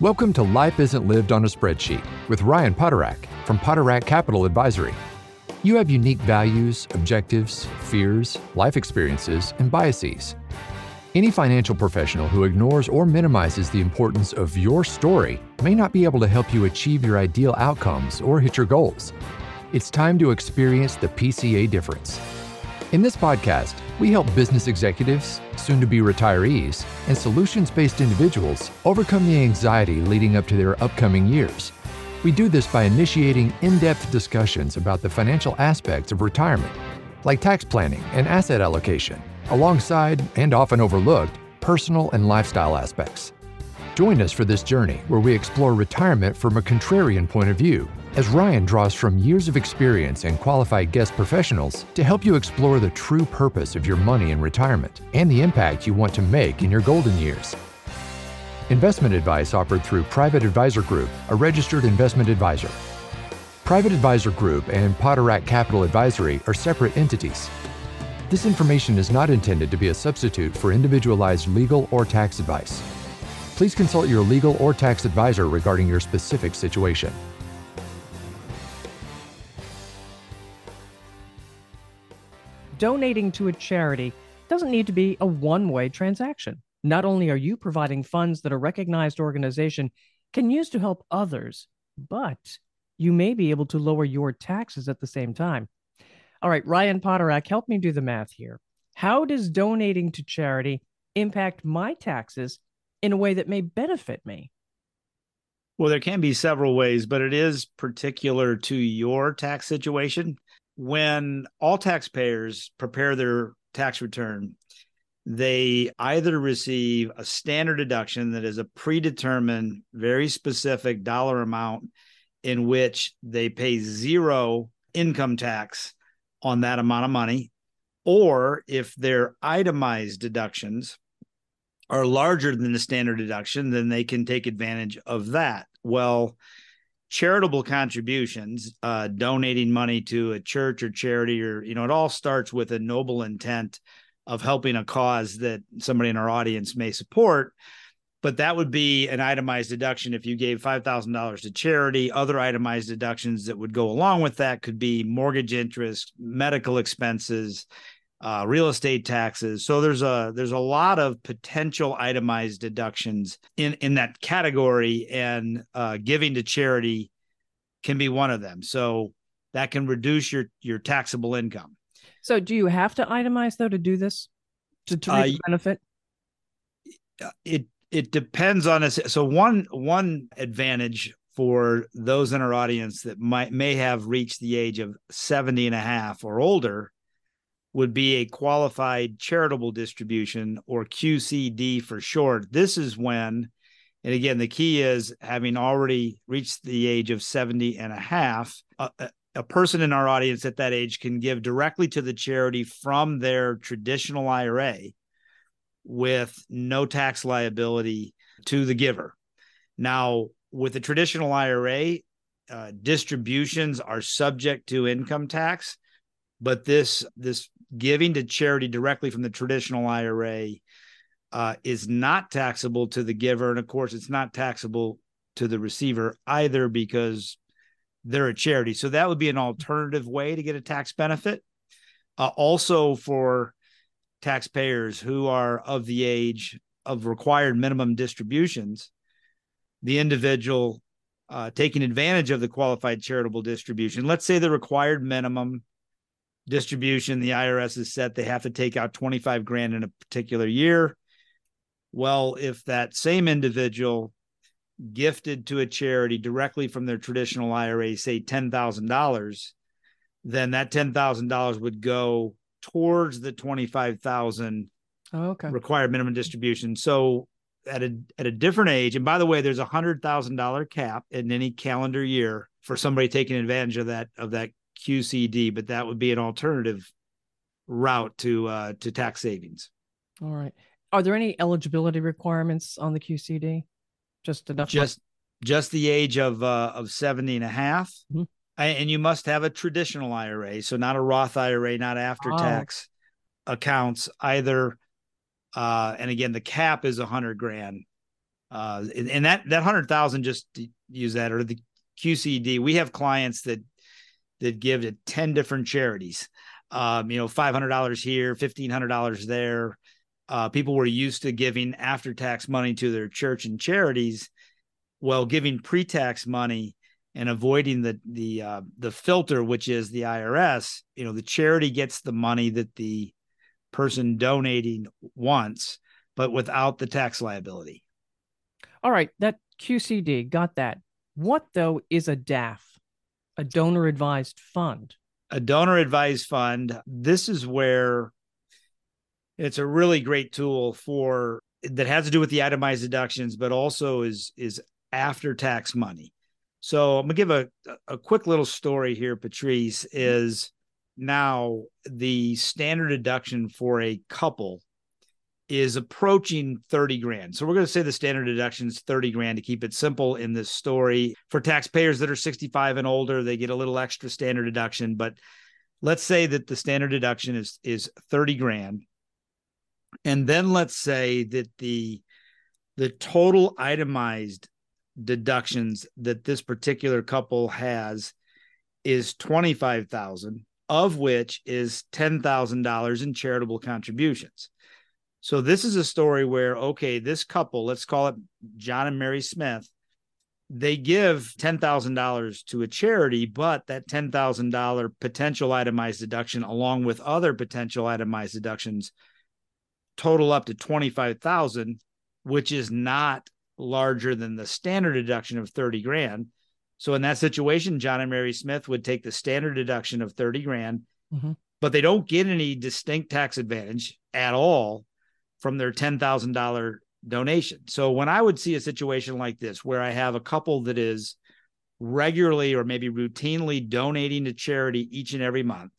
Welcome to Life Isn't Lived on a Spreadsheet with Ryan Poterack from Poterack Capital Advisory. You have unique values, objectives, fears, life experiences, and biases. Any financial professional who ignores or minimizes the importance of your story may not be able to help you achieve your ideal outcomes or hit your goals. It's time to experience the PCA difference. In this podcast, we help business executives, soon to be retirees, and solutions based individuals overcome the anxiety leading up to their upcoming years. We do this by initiating in depth discussions about the financial aspects of retirement, like tax planning and asset allocation, alongside, and often overlooked, personal and lifestyle aspects. Join us for this journey where we explore retirement from a contrarian point of view as Ryan draws from years of experience and qualified guest professionals to help you explore the true purpose of your money in retirement and the impact you want to make in your golden years. Investment advice offered through Private Advisor Group, a registered investment advisor. Private Advisor Group and Poterack Capital Advisory are separate entities. This information is not intended to be a substitute for individualized legal or tax advice. Please consult your legal or tax advisor regarding your specific situation. Donating to a charity doesn't need to be a one way transaction. Not only are you providing funds that a recognized organization can use to help others, but you may be able to lower your taxes at the same time. All right, Ryan Poterack, help me do the math here. How does donating to charity impact my taxes in a way that may benefit me? Well, there can be several ways, but it is particular to your tax situation when all taxpayers prepare their tax return, they either receive a standard deduction that is a predetermined, very specific dollar amount in which they pay zero income tax on that amount of money, or if their itemized deductions are larger than the standard deduction, then they can take advantage of that. Well, charitable contributions, uh, donating money to a church or charity, or, you know, it all starts with a noble intent of helping a cause that somebody in our audience may support. But that would be an itemized deduction if you gave $5,000 to charity. Other itemized deductions that would go along with that could be mortgage interest, medical expenses, uh, real estate taxes. So there's a there's a lot of potential itemized deductions in in that category, and uh, giving to charity can be one of them. So that can reduce your your taxable income. So do you have to itemize though to do this to, to uh, benefit? It it depends on us. So one one advantage for those in our audience that might may have reached the age of 70 and a half or older would be a qualified charitable distribution or QCD for short. This is when, and again, the key is having already reached the age of 70 and a half, a, a person in our audience at that age can give directly to the charity from their traditional IRA with no tax liability to the giver. Now, with the traditional IRA, uh, distributions are subject to income tax but this this giving to charity directly from the traditional IRA uh, is not taxable to the giver, and of course, it's not taxable to the receiver either because they're a charity. So that would be an alternative way to get a tax benefit. Uh, also, for taxpayers who are of the age of required minimum distributions, the individual uh, taking advantage of the qualified charitable distribution, let's say the required minimum distribution, the IRS has set they have to take out 25 grand in a particular year. Well, if that same individual gifted to a charity directly from their traditional IRA, say $10,000, then that $10,000 would go towards the 25,000 oh, okay. required minimum distribution. So at a at a different age, and by the way, there's a hundred thousand dollar cap in any calendar year for somebody taking advantage of that of that QCD, but that would be an alternative route to uh, to tax savings. All right. Are there any eligibility requirements on the QCD? Just enough. Just money? just the age of uh, of 70 and a half. Mm-hmm. And you must have a traditional IRA, so not a Roth IRA, not after tax oh. accounts either. Uh, and again, the cap is a hundred grand Uh, and that that hundred thousand, just to use that or the QCD, we have clients that that give to ten different charities. Um, you know, five hundred dollars here, fifteen hundred dollars there. Uh, people were used to giving after tax money to their church and charities. Well, giving pre tax money and avoiding the the uh, the filter, which is the IRS. You know, the charity gets the money that the person donating wants, but without the tax liability. All right, that QCD got that. What though is a DAF, a donor advised fund? A donor advised fund. This is where it's a really great tool for that has to do with the itemized deductions, but also is is after tax money. So I'm gonna give a a quick little story here. Patrice is now the standard deduction for a couple is approaching 30 grand. So we're going to say the standard deduction is 30 grand to keep it simple in this story. For taxpayers that are 65 and older, they get a little extra standard deduction, but let's say that the standard deduction is is 30 grand. And then let's say that the the total itemized deductions that this particular couple has is 25,000 of which is $10,000 in charitable contributions. So this is a story where okay, this couple, let's call it John and Mary Smith, they give $10,000 to a charity, but that $10,000 potential itemized deduction along with other potential itemized deductions total up to 25,000, which is not larger than the standard deduction of 30 grand. So in that situation, John and Mary Smith would take the standard deduction of 30 grand, mm-hmm. but they don't get any distinct tax advantage at all from their $10,000 donation. So when I would see a situation like this where I have a couple that is regularly or maybe routinely donating to charity each and every month,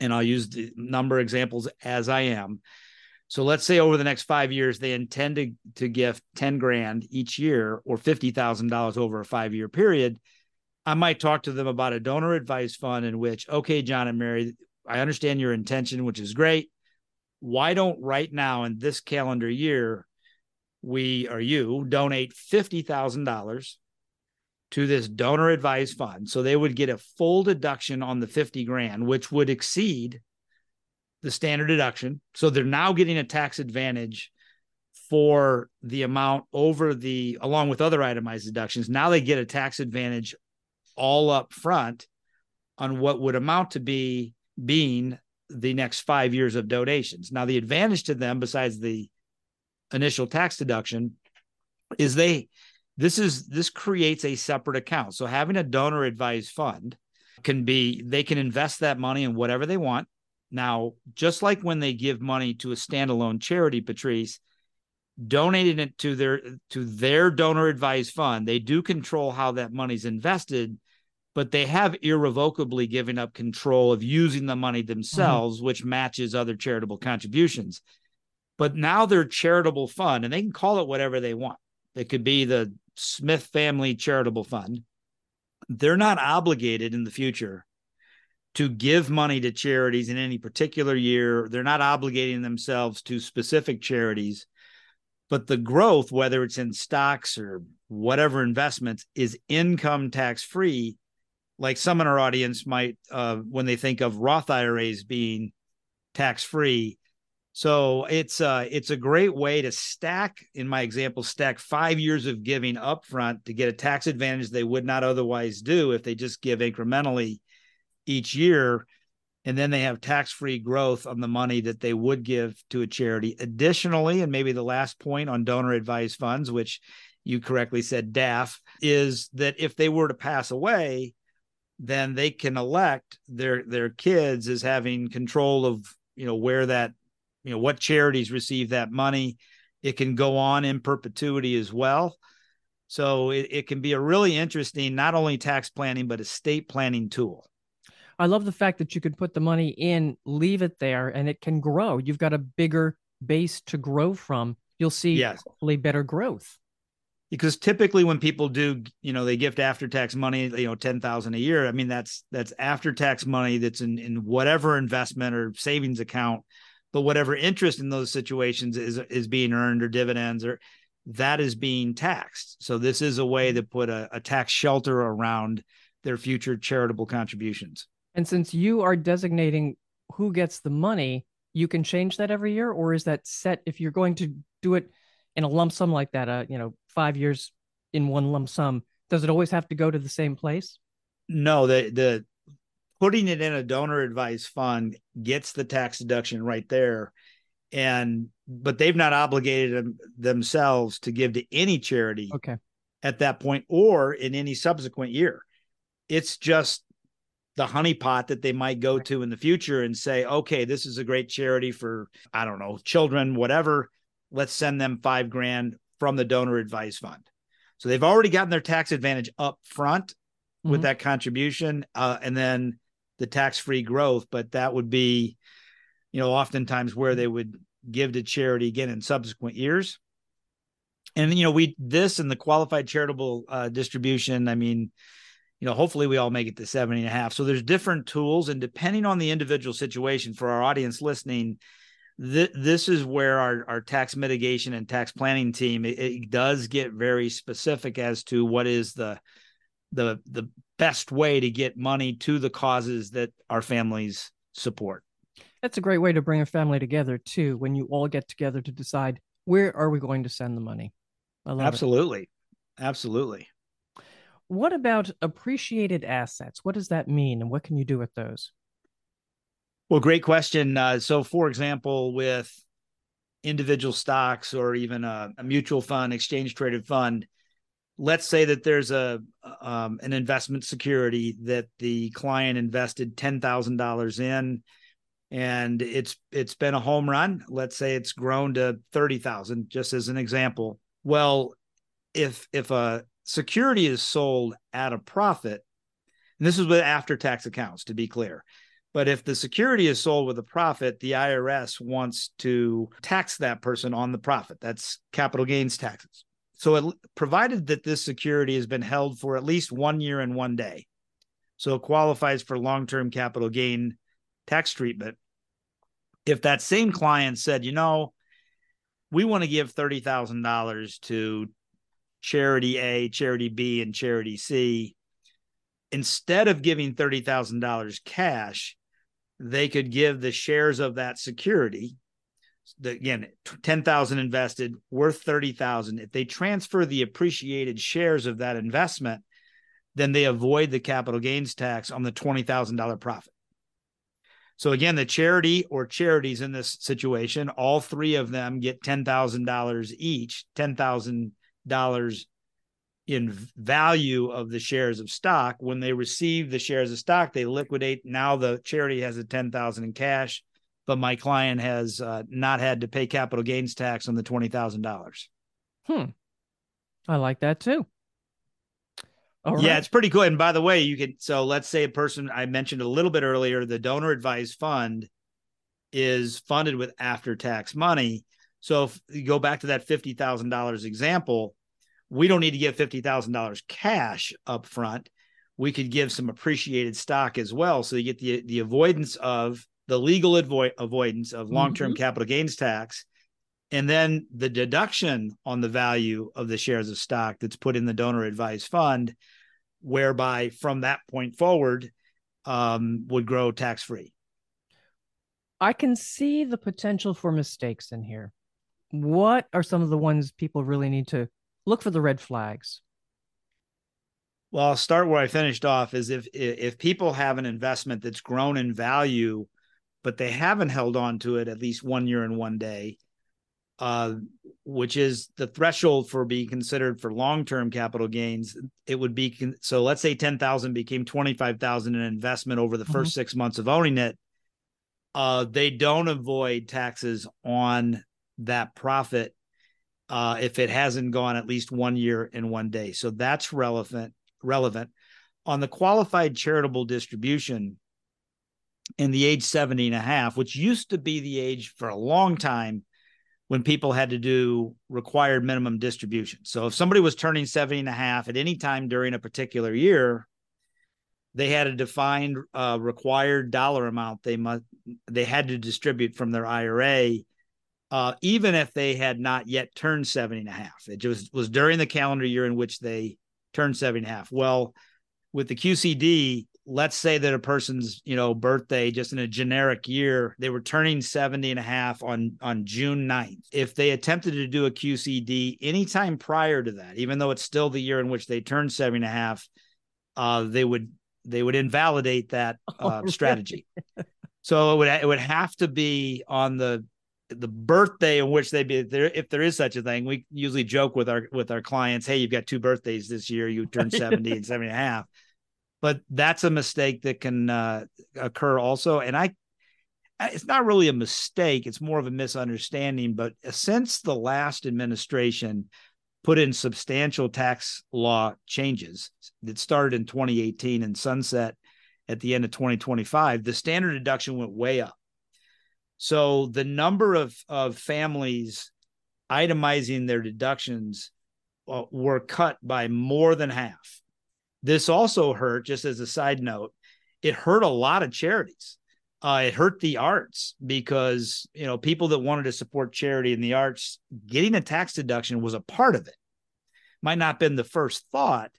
and I'll use the number examples as I am, so let's say over the next five years, they intend to, to give 10 grand each year or $50,000 over a five year period. I might talk to them about a donor advice fund in which, okay, John and Mary, I understand your intention, which is great. Why don't right now in this calendar year, we or you donate $50,000 to this donor advised fund? So they would get a full deduction on the 50 grand, which would exceed the standard deduction. So they're now getting a tax advantage for the amount over the, along with other itemized deductions. Now they get a tax advantage all up front on what would amount to be being the next five years of donations. Now, the advantage to them, besides the initial tax deduction, is they this is this creates a separate account. So having a donor advised fund can be they can invest that money in whatever they want. Now, just like when they give money to a standalone charity, Patrice, donating it to their to their donor advised fund, they do control how that money's invested, but they have irrevocably given up control of using the money themselves, mm-hmm. which matches other charitable contributions. But now their charitable fund, and they can call it whatever they want. It could be the Smith Family Charitable Fund. They're not obligated in the future to give money to charities in any particular year. They're not obligating themselves to specific charities, but the growth, whether it's in stocks or whatever investments, is income tax free. Like some in our audience might, uh, when they think of Roth IRAs being tax free. So it's uh, it's a great way to stack, in my example, stack five years of giving upfront to get a tax advantage they would not otherwise do if they just give incrementally each year and then they have tax-free growth on the money that they would give to a charity additionally and maybe the last point on donor advised funds which you correctly said DAF is that if they were to pass away then they can elect their their kids as having control of you know where that you know what charities receive that money it can go on in perpetuity as well so it, it can be a really interesting not only tax planning but estate planning tool I love the fact that you could put the money in, leave it there, and it can grow. You've got a bigger base to grow from. You'll see yes. hopefully better growth. Because typically when people do, you know, they gift after tax money, you know, ten thousand a year. I mean, that's that's after tax money that's in in whatever investment or savings account, but whatever interest in those situations is is being earned or dividends or that is being taxed. So this is a way to put a, a tax shelter around their future charitable contributions. And since you are designating who gets the money, you can change that every year, or is that set if you're going to do it in a lump sum like that, uh, you know, five years in one lump sum, does it always have to go to the same place? No, the the putting it in a donor advised fund gets the tax deduction right there. And but they've not obligated them, themselves to give to any charity okay. at that point or in any subsequent year. It's just the honeypot that they might go to in the future and say, okay, this is a great charity for, I don't know, children, whatever. Let's send them five grand from the donor advised fund. So they've already gotten their tax advantage up front mm-hmm. with that contribution. Uh, and then the tax free growth, but that would be, you know, oftentimes where they would give to charity again in subsequent years. And, you know, we, this and the qualified charitable uh, distribution, I mean, you know, hopefully we all make it to 70 and a half. So there's different tools, and depending on the individual situation for our audience listening, th- this is where our, our tax mitigation and tax planning team it, it does get very specific as to what is the the the best way to get money to the causes that our families support. That's a great way to bring a family together too. When you all get together to decide where are we going to send the money. Absolutely, it. absolutely. What about appreciated assets? What does that mean, and what can you do with those? Well, great question. Uh, so, for example, with individual stocks or even a, a mutual fund, exchange traded fund, let's say that there's a um, an investment security that the client invested ten thousand dollars in, and it's it's been a home run. Let's say it's grown to thirty thousand, just as an example. Well, if if a security is sold at a profit, and this is with after tax accounts, to be clear. But if the security is sold with a profit, the IRS wants to tax that person on the profit. That's capital gains taxes. So, it, provided that this security has been held for at least one year and one day, so it qualifies for long term capital gain tax treatment. If that same client said, you know, we want to give $30,000 to charity A, charity B, and charity C, instead of giving $30,000 cash, they could give the shares of that security the, again 10,000 invested worth 30,000 if they transfer the appreciated shares of that investment then they avoid the capital gains tax on the $20,000 profit. So again the charity or charities in this situation all three of them get $10,000 each $10,000 in value of the shares of stock when they receive the shares of stock they liquidate now the charity has a 10,000 in cash but my client has uh, not had to pay capital gains tax on the twenty thousand dollars. Hmm. I like that too. Yeah, it's pretty cool. And by the way, you can so let's say a person I mentioned a little bit earlier, the donor advised fund is funded with after tax money. So if you go back to that fifty thousand dollars example, we don't need to give fifty thousand dollars cash up front. We could give some appreciated stock as well. So you get the the avoidance of the legal avo- avoidance of long-term mm-hmm. capital gains tax and then the deduction on the value of the shares of stock that's put in the donor advised fund whereby from that point forward um, would grow tax free i can see the potential for mistakes in here what are some of the ones people really need to look for the red flags well i'll start where i finished off is if if people have an investment that's grown in value but they haven't held on to it at least one year and one day, uh, which is the threshold for being considered for long-term capital gains. It would be so. Let's say ten thousand became twenty-five thousand in investment over the 1st mm-hmm. six months of owning it. Uh, they don't avoid taxes on that profit uh, if it hasn't gone at least one year and one day. So that's relevant. Relevant on the qualified charitable distribution in the age 70 and a half, which used to be the age for a long time when people had to do required minimum distribution. So if somebody was turning 70 and a half at any time during a particular year, they had a defined uh, required dollar amount they must they had to distribute from their IRA uh, even if they had not yet turned 70 and a half. It just was during the calendar year in which they turned 70 and a half. Well, with the QCD, let's say that a person's, you know, birthday just in a generic year, they were turning 70 and a half on on June 9th. If they attempted to do a QCD anytime prior to that, even though it's still the year in which they turned 70 and a half, uh, they would they would invalidate that uh, oh, strategy. so it would it would have to be on the the birthday in which they be there if there is such a thing we usually joke with our with our clients hey you've got two birthdays this year. You turn 70 and 70 and a half. But that's a mistake that can uh, occur also. And i it's not really a mistake. It's more of a misunderstanding. But since the last administration put in substantial tax law changes that started in 2018 and sunset at the end of 2025 the standard deduction went way up so the number of, of families itemizing their deductions uh, were cut by more than half. This also hurt, just as a side note, it hurt a lot of charities. Uh, it hurt the arts because you know people that wanted to support charity in the arts getting a tax deduction was a part of it. Might not have been the first thought,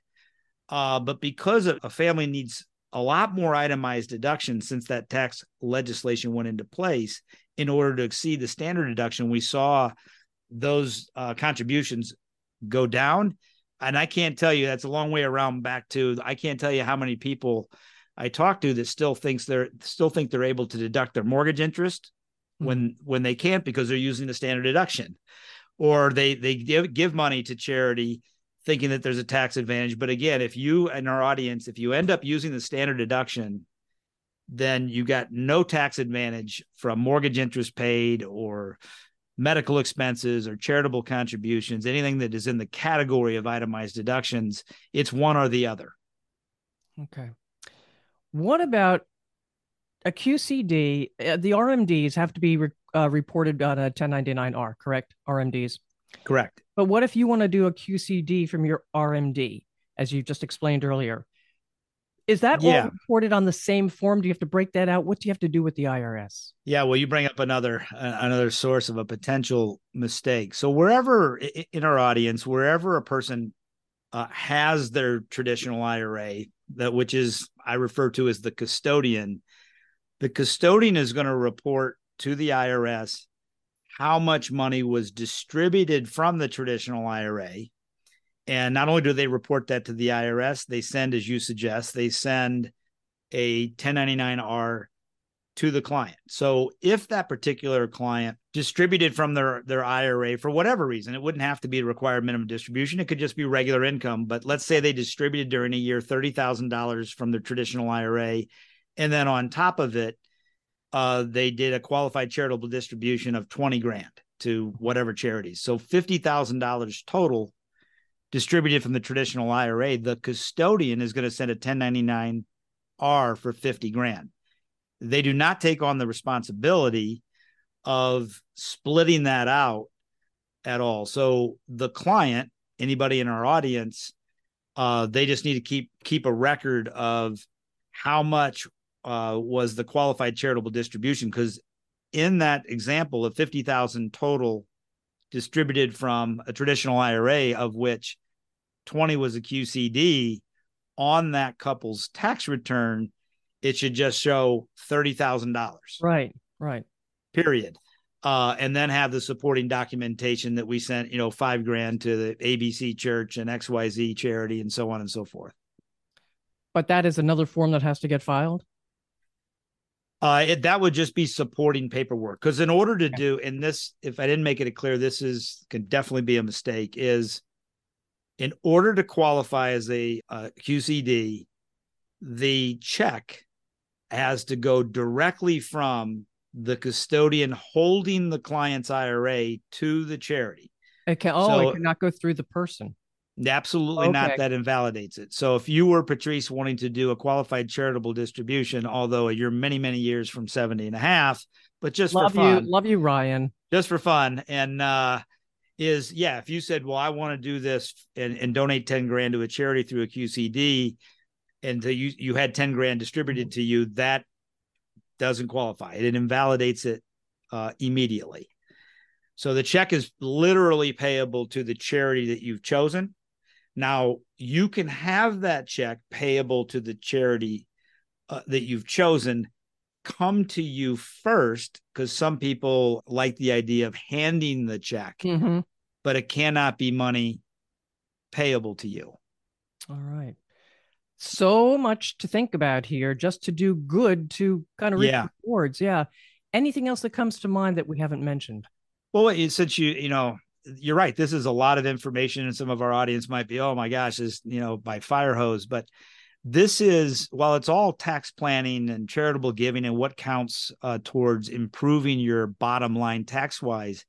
uh, but because a family needs a lot more itemized deductions since that tax legislation went into place in order to exceed the standard deduction. We saw those uh, contributions go down. And i can't tell you that's a long way around back to i can't tell you how many people i talk to that still thinks they're still think they're able to deduct their mortgage interest mm-hmm. when when they can't because they're using the standard deduction. Or they they give give money to charity thinking that there's a tax advantage. But again, if you and our audience, if you end up using the standard deduction, then you got no tax advantage from mortgage interest paid or medical expenses or charitable contributions, anything that is in the category of itemized deductions. It's one or the other. Okay. What about a QCD? Uh, the RMDs have to be re- uh, reported on a 1099R, correct? RMDs. Correct. But what if you want to do a QCD from your RMD, as you just explained earlier? Is that yeah. all reported on the same form? Do you have to break that out? What do you have to do with the IRS? Yeah, well, you bring up another uh, another source of a potential mistake. So wherever in our audience, wherever a person uh, has their traditional IRA, that which is I refer to as the custodian, the custodian is going to report to the IRS how much money was distributed from the traditional IRA. And not only do they report that to the IRS, they send, as you suggest, they send a 1099R to the client. So if that particular client distributed from their their IRA for whatever reason, it wouldn't have to be a required minimum distribution. It could just be regular income. But let's say they distributed during a year thirty thousand dollars from their traditional IRA, and then on top of it, uh, they did a qualified charitable distribution of 20 grand to whatever charities. So $50,000 total distributed from the traditional IRA. The custodian is going to send a 1099R for 50 grand. They do not take on the responsibility of splitting that out at all. So the client, anybody in our audience, uh, they just need to keep keep a record of how much uh, was the qualified charitable distribution because in that example of 50,000 total distributed from a traditional IRA of which 20 was a QCD on that couple's tax return it should just show $30,000 right right. Period. Uh, and then have the supporting documentation that we sent you know 5 grand to the ABC church and XYZ charity and so on and so forth. But that is another form that has to get filed uh, it, that would just be supporting paperwork because in order to do, and this, if I didn't make it clear, this is can definitely be a mistake. Is in order to qualify as a uh, QCD, the check has to go directly from the custodian holding the client's IRA to the charity. It can, oh, so, it cannot go through the person. Absolutely okay. not. That invalidates it. So if you were Patrice wanting to do a qualified charitable distribution, although you're many, many years from 70 and a half, but just love for fun. You, love you, Ryan. Just for fun. And uh is yeah, if you said, Well, I want to do this and, and donate 10 grand to a charity through a QCD, and you you had 10 grand distributed to you, that doesn't qualify. It invalidates it uh immediately. So the check is literally payable to the charity that you've chosen. Now, you can have that check payable to the charity uh, that you've chosen come to you first because some people like the idea of handing the check, Mm-hmm. but it cannot be money payable to you. All right. So much to think about here, just to do good to kind of reach Yeah. rewards. Yeah. Anything else that comes to mind that we haven't mentioned? Well, since you, you know, you're right. This is a lot of information, and some of our audience might be, oh my gosh, is you know, by fire hose. But this is, while it's all tax planning and charitable giving and what counts uh, towards improving your bottom line tax wise,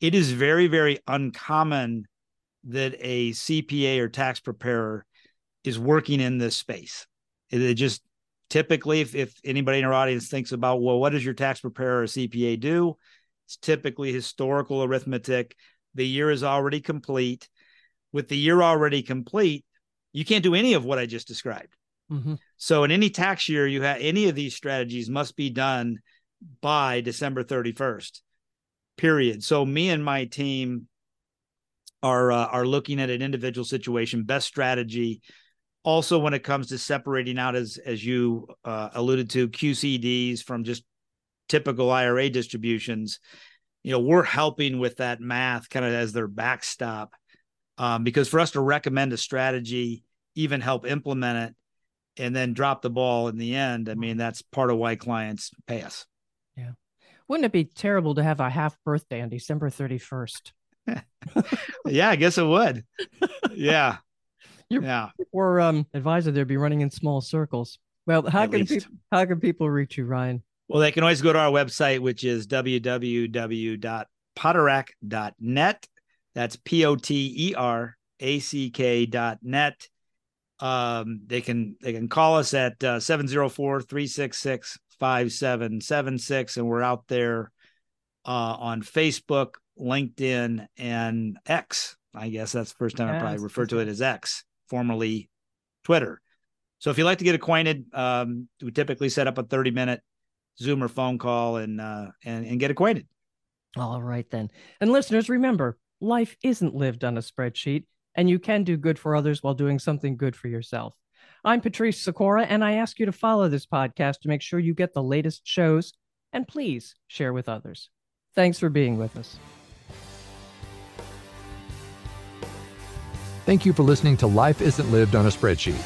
it is very, very uncommon that a CPA or tax preparer is working in this space. It, just typically, if, if anybody in our audience thinks about, well, what does your tax preparer or CPA do? It's typically historical arithmetic. The year is already complete. With the year already complete, you can't do any of what I just described. Mm-hmm. So in any tax year, you have any of these strategies must be done by December 31st. Period. So me and my team are uh, are looking at an individual situation, best strategy. Also, when it comes to separating out, as as you uh, alluded to, QCDs from just typical IRA distributions, you know, we're helping with that math kind of as their backstop. Um, because for us to recommend a strategy, even help implement it, and then drop the ball in the end, I mean, that's part of why clients pay us. Yeah wouldn't it be terrible to have a half birthday on December 31st? yeah, I guess it would. Yeah. You're- yeah. Or um advisor there'd be running in small circles. Well, how At can least. people how can people reach you, Ryan? Well, they can always go to our website, which is www.poterack.net. That's P O T E R A C K dot net. Um, they can they can call us at uh, 704-366-5776 and we're out there uh, on Facebook, LinkedIn, and X. I guess that's the first time I probably refer to it as X, formerly Twitter. So if you'd like to get acquainted, um, we typically set up a 30 minute Zoom or phone call and uh, and and get acquainted. All right then. And listeners, remember, life isn't lived on a spreadsheet, and you can do good for others while doing something good for yourself. I'm Patrice Sikora, and I ask you to follow this podcast to make sure you get the latest shows, and please share with others. Thanks for being with us. Thank you for listening to Life Isn't Lived on a Spreadsheet.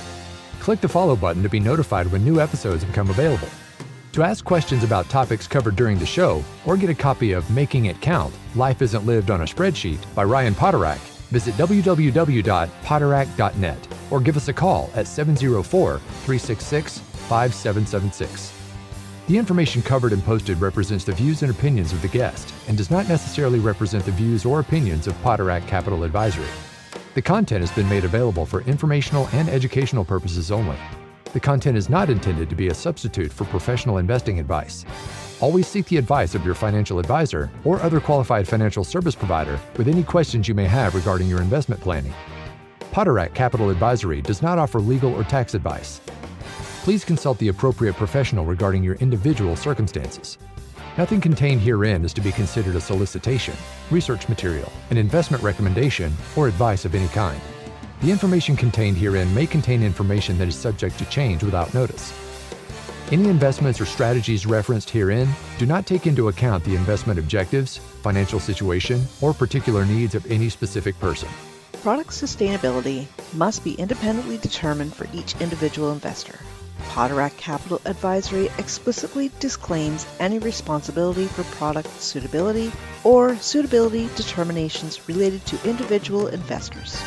Click the follow button to be notified when new episodes become available. To ask questions about topics covered during the show or get a copy of Making It Count Life Isn't Lived on a Spreadsheet by Ryan Poterack, visit www.poterack.net or give us a call at 704 366 5776. The information covered and posted represents the views and opinions of the guest and does not necessarily represent the views or opinions of Poterack Capital Advisory. The content has been made available for informational and educational purposes only. The content is not intended to be a substitute for professional investing advice. Always seek the advice of your financial advisor or other qualified financial service provider with any questions you may have regarding your investment planning. Poterack Capital Advisory does not offer legal or tax advice. Please consult the appropriate professional regarding your individual circumstances. Nothing contained herein is to be considered a solicitation, research material, an investment recommendation, or advice of any kind. The information contained herein may contain information that is subject to change without notice. Any investments or strategies referenced herein do not take into account the investment objectives, financial situation, or particular needs of any specific person. Product sustainability must be independently determined for each individual investor. Poterack Capital Advisory explicitly disclaims any responsibility for product suitability or suitability determinations related to individual investors.